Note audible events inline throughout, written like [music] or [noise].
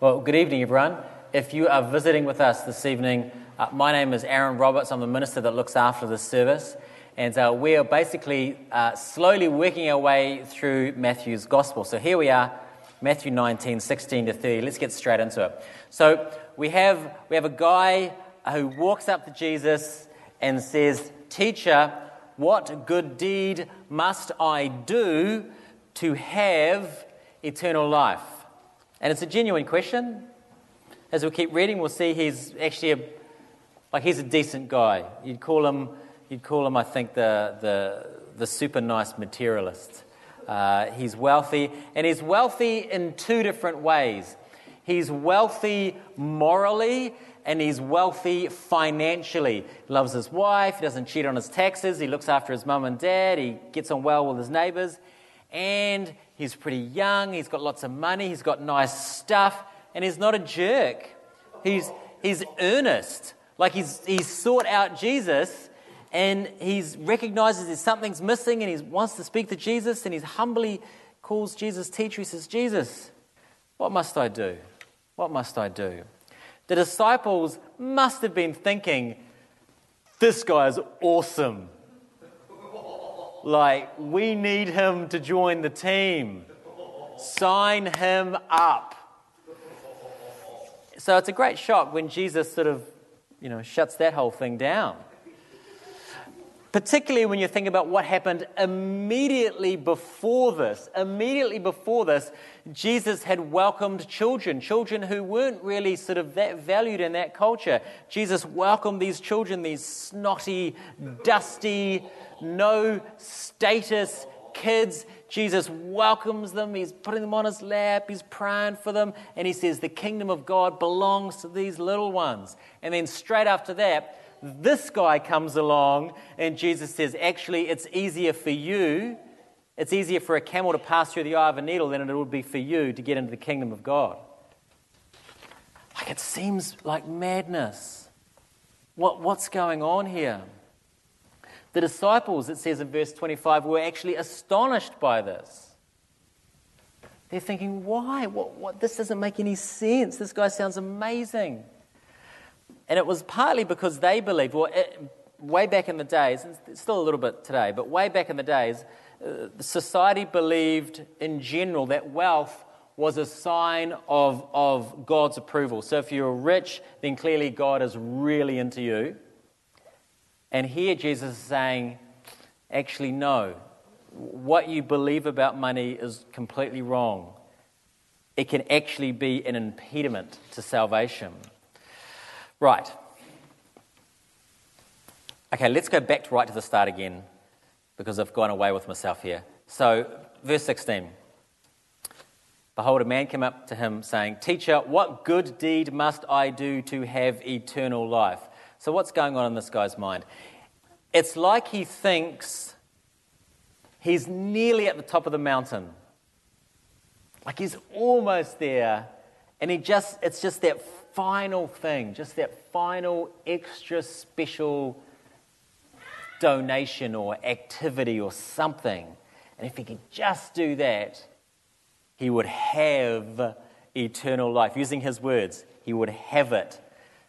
Well, good evening, everyone. If you are visiting with us this evening, uh, my name is Aaron Roberts. I'm the minister that looks after this service. And uh, we are basically uh, slowly working our way through Matthew's gospel. So here we are, Matthew 19, 16 to 30. Let's get straight into it. So we have, we have a guy who walks up to Jesus and says, Teacher, what good deed must I do to have eternal life? And it's a genuine question. As we keep reading, we'll see he's actually a, like he's a decent guy. You'd call him, you'd call him, I think, the, the, the super nice materialist. Uh, he's wealthy, and he's wealthy in two different ways. He's wealthy morally, and he's wealthy financially. He loves his wife, he doesn't cheat on his taxes, he looks after his mum and dad, he gets on well with his neighbors, and He's pretty young, he's got lots of money, he's got nice stuff, and he's not a jerk. He's, he's earnest. Like he's, he's sought out Jesus and he recognizes that something's missing and he wants to speak to Jesus and he humbly calls Jesus teacher. He says, Jesus, what must I do? What must I do? The disciples must have been thinking, this guy is awesome. Like, we need him to join the team. Sign him up. So it's a great shock when Jesus sort of, you know, shuts that whole thing down. Particularly when you think about what happened immediately before this. Immediately before this, Jesus had welcomed children, children who weren't really sort of that valued in that culture. Jesus welcomed these children, these snotty, dusty, no status kids. Jesus welcomes them. He's putting them on his lap. He's praying for them. And he says, The kingdom of God belongs to these little ones. And then straight after that, this guy comes along, and Jesus says, Actually, it's easier for you. It's easier for a camel to pass through the eye of a needle than it would be for you to get into the kingdom of God. Like, it seems like madness. What, what's going on here? The disciples, it says in verse 25, were actually astonished by this. They're thinking, why? What, what, this doesn't make any sense. This guy sounds amazing. And it was partly because they believed, well, it, way back in the days, and still a little bit today, but way back in the days, society believed in general that wealth was a sign of, of God's approval. So if you're rich, then clearly God is really into you. And here Jesus is saying, actually, no. What you believe about money is completely wrong. It can actually be an impediment to salvation. Right. Okay, let's go back to right to the start again because I've gone away with myself here. So, verse 16. Behold, a man came up to him saying, Teacher, what good deed must I do to have eternal life? So, what's going on in this guy's mind? It's like he thinks he's nearly at the top of the mountain. Like he's almost there, and he just, it's just that final thing, just that final extra special donation or activity or something. And if he could just do that, he would have eternal life. Using his words, he would have it.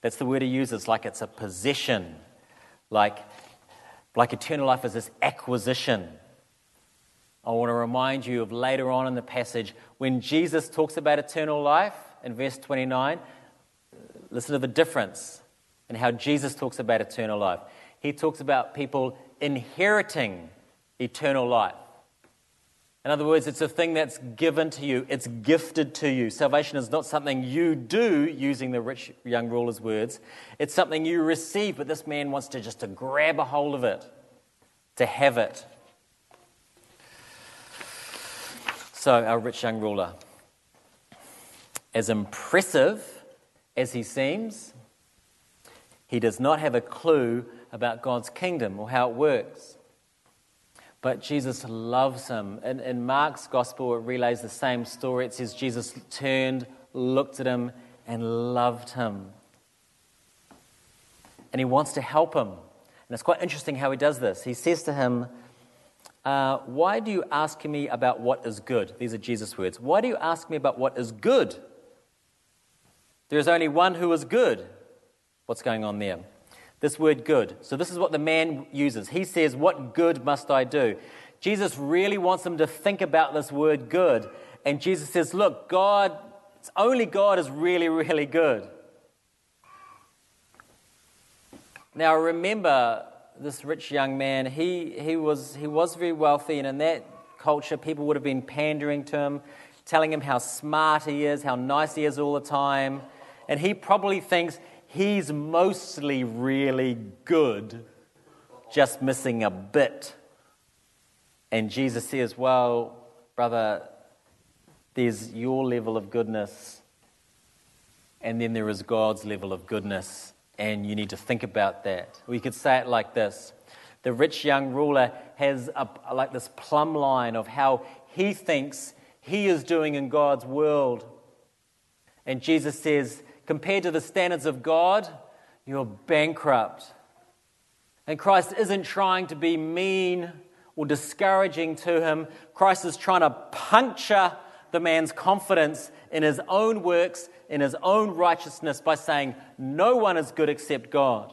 That's the word he uses, like it's a possession, like, like eternal life is this acquisition. I want to remind you of later on in the passage when Jesus talks about eternal life in verse 29. Listen to the difference in how Jesus talks about eternal life. He talks about people inheriting eternal life. In other words, it's a thing that's given to you, it's gifted to you. Salvation is not something you do, using the rich young ruler's words. It's something you receive, but this man wants to just to grab a hold of it, to have it. So, our rich young ruler, as impressive as he seems, he does not have a clue about God's kingdom or how it works. But Jesus loves him. In, in Mark's gospel, it relays the same story. It says Jesus turned, looked at him, and loved him. And he wants to help him. And it's quite interesting how he does this. He says to him, uh, Why do you ask me about what is good? These are Jesus' words. Why do you ask me about what is good? There is only one who is good. What's going on there? This word good. So, this is what the man uses. He says, What good must I do? Jesus really wants them to think about this word good. And Jesus says, Look, God, it's only God is really, really good. Now, remember this rich young man, he, he, was, he was very wealthy, and in that culture, people would have been pandering to him, telling him how smart he is, how nice he is all the time. And he probably thinks he's mostly really good, just missing a bit. And Jesus says, Well, brother, there's your level of goodness, and then there is God's level of goodness, and you need to think about that. We could say it like this The rich young ruler has a, like this plumb line of how he thinks he is doing in God's world. And Jesus says, compared to the standards of God, you're bankrupt. And Christ isn't trying to be mean or discouraging to him. Christ is trying to puncture the man's confidence in his own works, in his own righteousness, by saying, No one is good except God.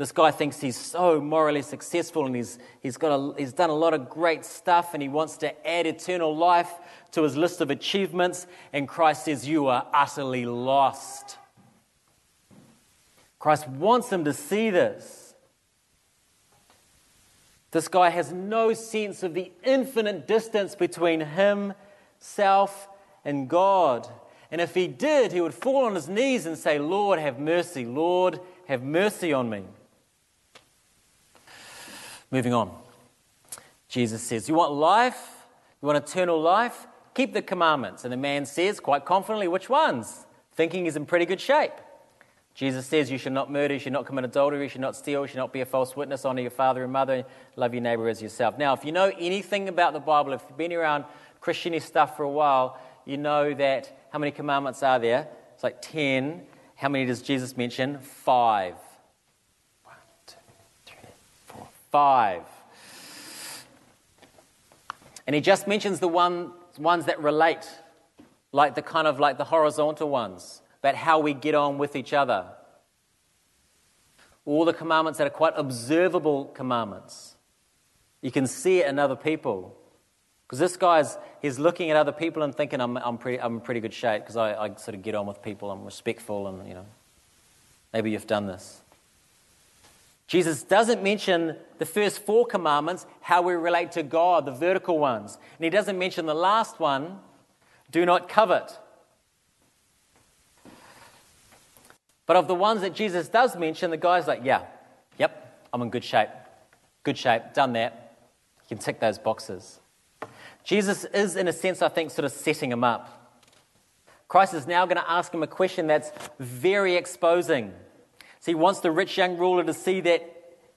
This guy thinks he's so morally successful and he's, he's, got a, he's done a lot of great stuff and he wants to add eternal life to his list of achievements. And Christ says, You are utterly lost. Christ wants him to see this. This guy has no sense of the infinite distance between himself and God. And if he did, he would fall on his knees and say, Lord, have mercy. Lord, have mercy on me. Moving on. Jesus says, You want life? You want eternal life? Keep the commandments. And the man says, quite confidently, Which ones? Thinking he's in pretty good shape. Jesus says, You should not murder, you should not commit adultery, you should not steal, you should not be a false witness, honor your father and mother, love your neighbor as yourself. Now, if you know anything about the Bible, if you've been around Christianity stuff for a while, you know that how many commandments are there? It's like 10. How many does Jesus mention? Five. Five. And he just mentions the one, ones that relate, like the kind of like the horizontal ones, about how we get on with each other. All the commandments that are quite observable commandments. You can see it in other people. Because this guy's he's looking at other people and thinking, I'm, I'm, pretty, I'm in pretty good shape because I, I sort of get on with people, I'm respectful, and, you know, maybe you've done this. Jesus doesn't mention the first four commandments, how we relate to God, the vertical ones. And he doesn't mention the last one, do not covet. But of the ones that Jesus does mention, the guy's like, yeah, yep, I'm in good shape. Good shape, done that. You can tick those boxes. Jesus is, in a sense, I think, sort of setting him up. Christ is now going to ask him a question that's very exposing. So he wants the rich young ruler to see that,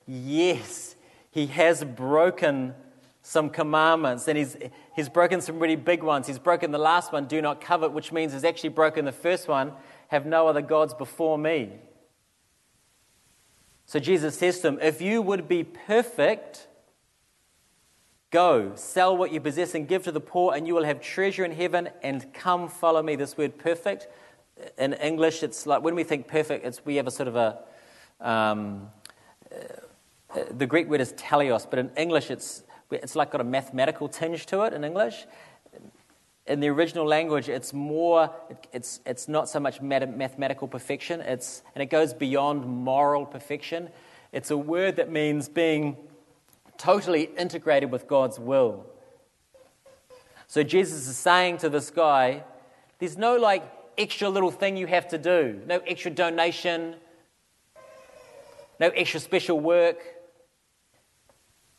yes, he has broken some commandments and he's, he's broken some really big ones. He's broken the last one, do not covet, which means he's actually broken the first one, have no other gods before me. So Jesus says to him, If you would be perfect, go, sell what you possess and give to the poor, and you will have treasure in heaven, and come follow me. This word perfect in English, it's like when we think perfect, it's, we have a sort of a. Um, uh, the Greek word is teleios, but in English, it's, it's like got a mathematical tinge to it in English. In the original language, it's more, it's, it's not so much mathematical perfection, it's, and it goes beyond moral perfection. It's a word that means being totally integrated with God's will. So Jesus is saying to this guy, there's no like extra little thing you have to do, no extra donation, no extra special work.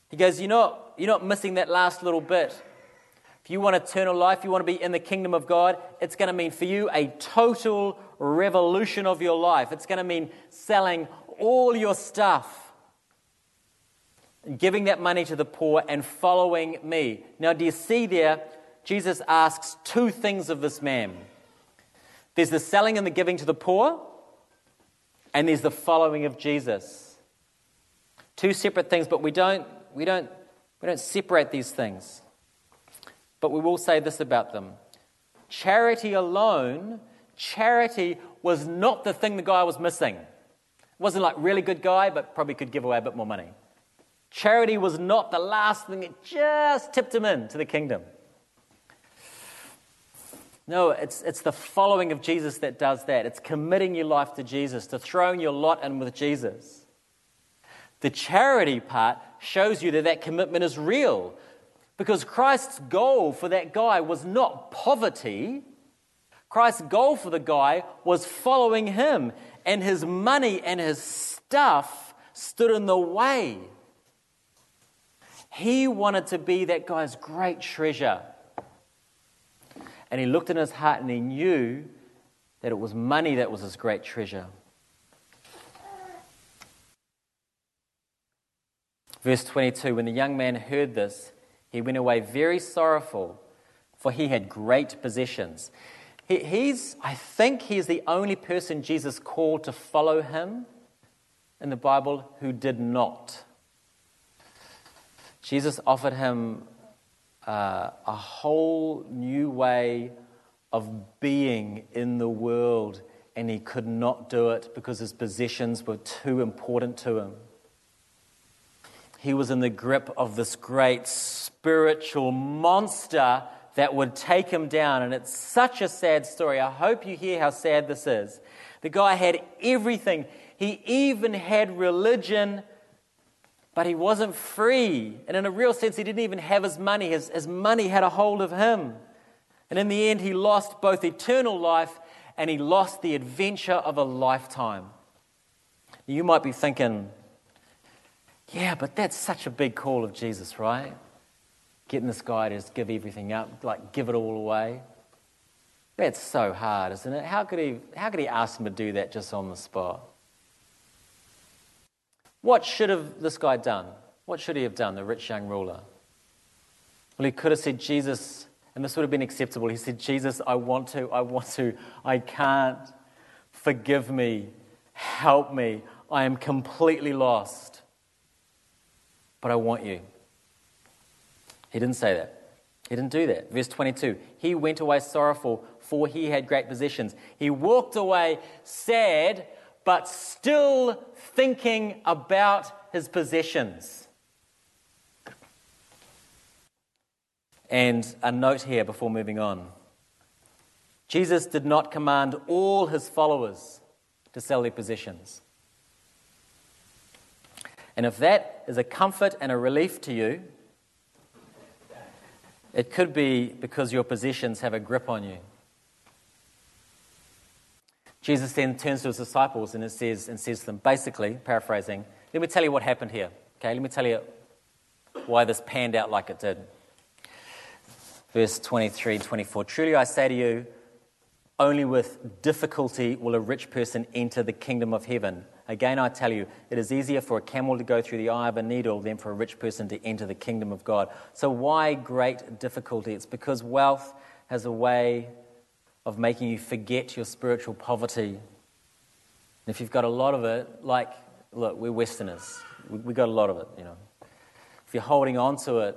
He goes, You're not, you're not missing that last little bit. If you want eternal life, you want to be in the kingdom of God, it's going to mean for you a total revolution of your life. It's going to mean selling all your stuff, giving that money to the poor, and following me. Now, do you see there? Jesus asks two things of this man. There's the selling and the giving to the poor, and there's the following of Jesus. Two separate things, but we don't, we don't, we don't separate these things. But we will say this about them charity alone charity was not the thing the guy was missing. It Wasn't like really good guy, but probably could give away a bit more money. Charity was not the last thing that just tipped him into the kingdom. No, it's, it's the following of Jesus that does that. It's committing your life to Jesus, to throwing your lot in with Jesus. The charity part shows you that that commitment is real because Christ's goal for that guy was not poverty. Christ's goal for the guy was following him, and his money and his stuff stood in the way. He wanted to be that guy's great treasure. And he looked in his heart and he knew that it was money that was his great treasure. Verse 22 When the young man heard this, he went away very sorrowful, for he had great possessions. He, he's, I think he's the only person Jesus called to follow him in the Bible who did not. Jesus offered him uh, a whole new way of being in the world, and he could not do it because his possessions were too important to him he was in the grip of this great spiritual monster that would take him down. And it's such a sad story. I hope you hear how sad this is. The guy had everything, he even had religion, but he wasn't free. And in a real sense, he didn't even have his money. His, his money had a hold of him. And in the end, he lost both eternal life and he lost the adventure of a lifetime. You might be thinking, yeah, but that's such a big call of Jesus, right? Getting this guy to just give everything up, like give it all away. That's so hard, isn't it? How could he, how could he ask him to do that just on the spot? What should have this guy done? What should he have done, the rich young ruler? Well, he could have said, Jesus, and this would have been acceptable. He said, Jesus, I want to, I want to, I can't. Forgive me, help me. I am completely lost but I want you. He didn't say that. He didn't do that. Verse 22 He went away sorrowful, for he had great possessions. He walked away sad, but still thinking about his possessions. And a note here before moving on Jesus did not command all his followers to sell their possessions. And if that is a comfort and a relief to you, it could be because your possessions have a grip on you. Jesus then turns to his disciples and, says, and says to them, basically, paraphrasing, let me tell you what happened here. Okay, let me tell you why this panned out like it did. Verse 23 24 Truly I say to you, only with difficulty will a rich person enter the kingdom of heaven. Again, I tell you, it is easier for a camel to go through the eye of a needle than for a rich person to enter the kingdom of God. So, why great difficulty? It's because wealth has a way of making you forget your spiritual poverty. And if you've got a lot of it, like, look, we're Westerners, we've got a lot of it, you know. If you're holding on to it,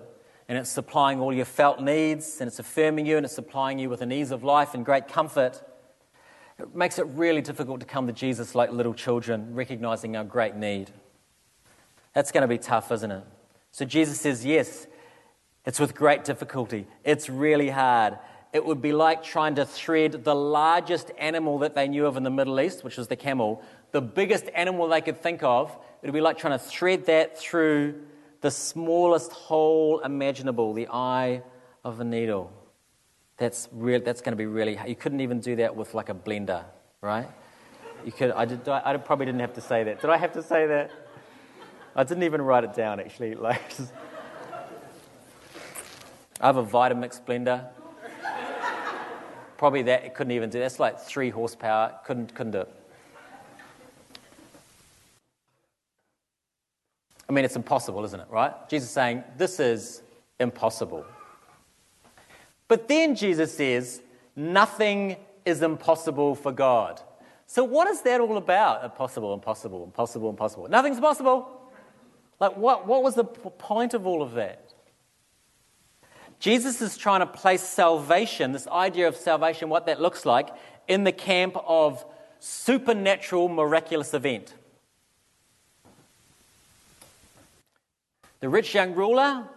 and it's supplying all your felt needs, and it's affirming you, and it's supplying you with an ease of life and great comfort, it makes it really difficult to come to Jesus like little children, recognizing our great need. That's going to be tough, isn't it? So Jesus says, yes, it's with great difficulty. It's really hard. It would be like trying to thread the largest animal that they knew of in the Middle East, which was the camel, the biggest animal they could think of. It would be like trying to thread that through the smallest hole imaginable, the eye of a needle. That's, real, that's going to be really hard. You couldn't even do that with like a blender, right? You could, I, did, I probably didn't have to say that. Did I have to say that? I didn't even write it down actually. [laughs] Like, I have a Vitamix blender. Probably that it couldn't even do. That's like three horsepower. Couldn't couldn't do it. I mean, it's impossible, isn't it? Right? Jesus saying this is impossible. But then Jesus says, nothing is impossible for God. So, what is that all about? Impossible, impossible, impossible, impossible. Nothing's possible. Like, what, what was the point of all of that? Jesus is trying to place salvation, this idea of salvation, what that looks like, in the camp of supernatural, miraculous event. The rich young ruler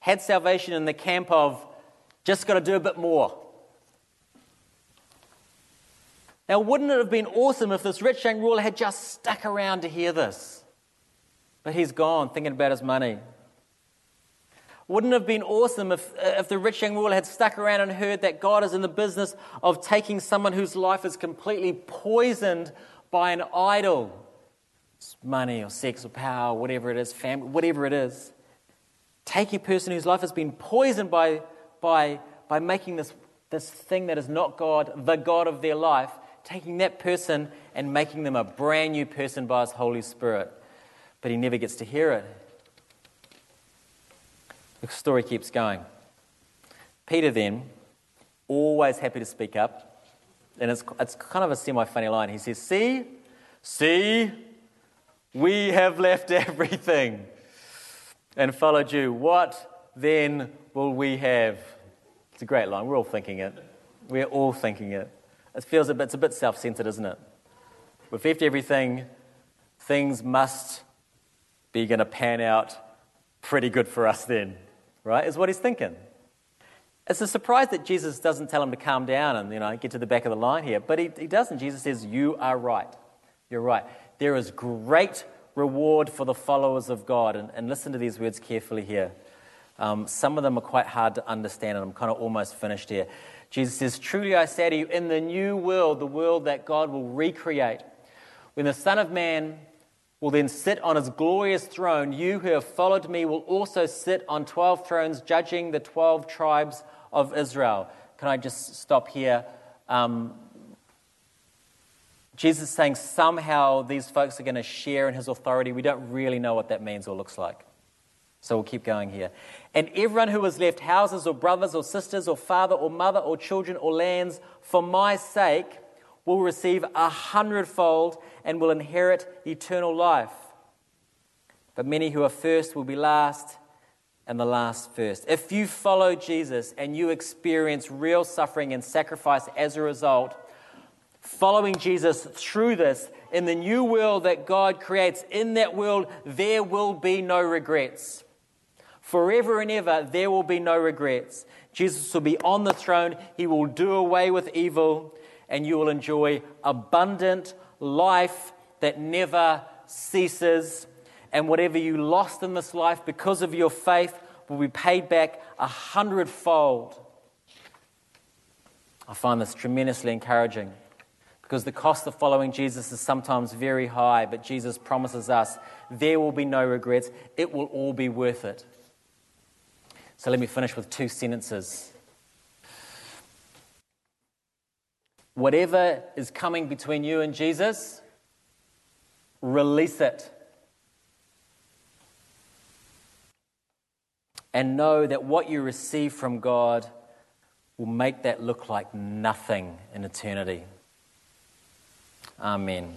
had salvation in the camp of just got to do a bit more. Now, wouldn't it have been awesome if this rich young ruler had just stuck around to hear this? But he's gone thinking about his money. Wouldn't it have been awesome if, if the rich young ruler had stuck around and heard that God is in the business of taking someone whose life is completely poisoned by an idol? money or sex or power, whatever it is, family, whatever it is. Taking a person whose life has been poisoned by, by, by making this, this thing that is not God, the God of their life, taking that person and making them a brand new person by His Holy Spirit. But he never gets to hear it. The story keeps going. Peter, then, always happy to speak up, and it's, it's kind of a semi funny line. He says, See, see, we have left [laughs] everything and followed you. What then will we have? It's a great line. We're all thinking it. We're all thinking it. It feels a bit, it's a bit self centered, isn't it? We've left everything. Things must be going to pan out pretty good for us then, right? Is what he's thinking. It's a surprise that Jesus doesn't tell him to calm down and you know get to the back of the line here, but he, he doesn't. Jesus says, "You are right. You're right. There is great reward for the followers of God." And, and listen to these words carefully here. Um, some of them are quite hard to understand, and I'm kind of almost finished here. Jesus says, Truly I say to you, in the new world, the world that God will recreate, when the Son of Man will then sit on his glorious throne, you who have followed me will also sit on 12 thrones, judging the 12 tribes of Israel. Can I just stop here? Um, Jesus is saying somehow these folks are going to share in his authority. We don't really know what that means or looks like. So we'll keep going here. And everyone who has left houses or brothers or sisters or father or mother or children or lands for my sake will receive a hundredfold and will inherit eternal life. But many who are first will be last, and the last first. If you follow Jesus and you experience real suffering and sacrifice as a result, following Jesus through this, in the new world that God creates, in that world, there will be no regrets. Forever and ever, there will be no regrets. Jesus will be on the throne, He will do away with evil, and you will enjoy abundant life that never ceases. And whatever you lost in this life because of your faith will be paid back a hundredfold. I find this tremendously encouraging because the cost of following Jesus is sometimes very high, but Jesus promises us there will be no regrets. It will all be worth it. So let me finish with two sentences. Whatever is coming between you and Jesus, release it. And know that what you receive from God will make that look like nothing in eternity. Amen.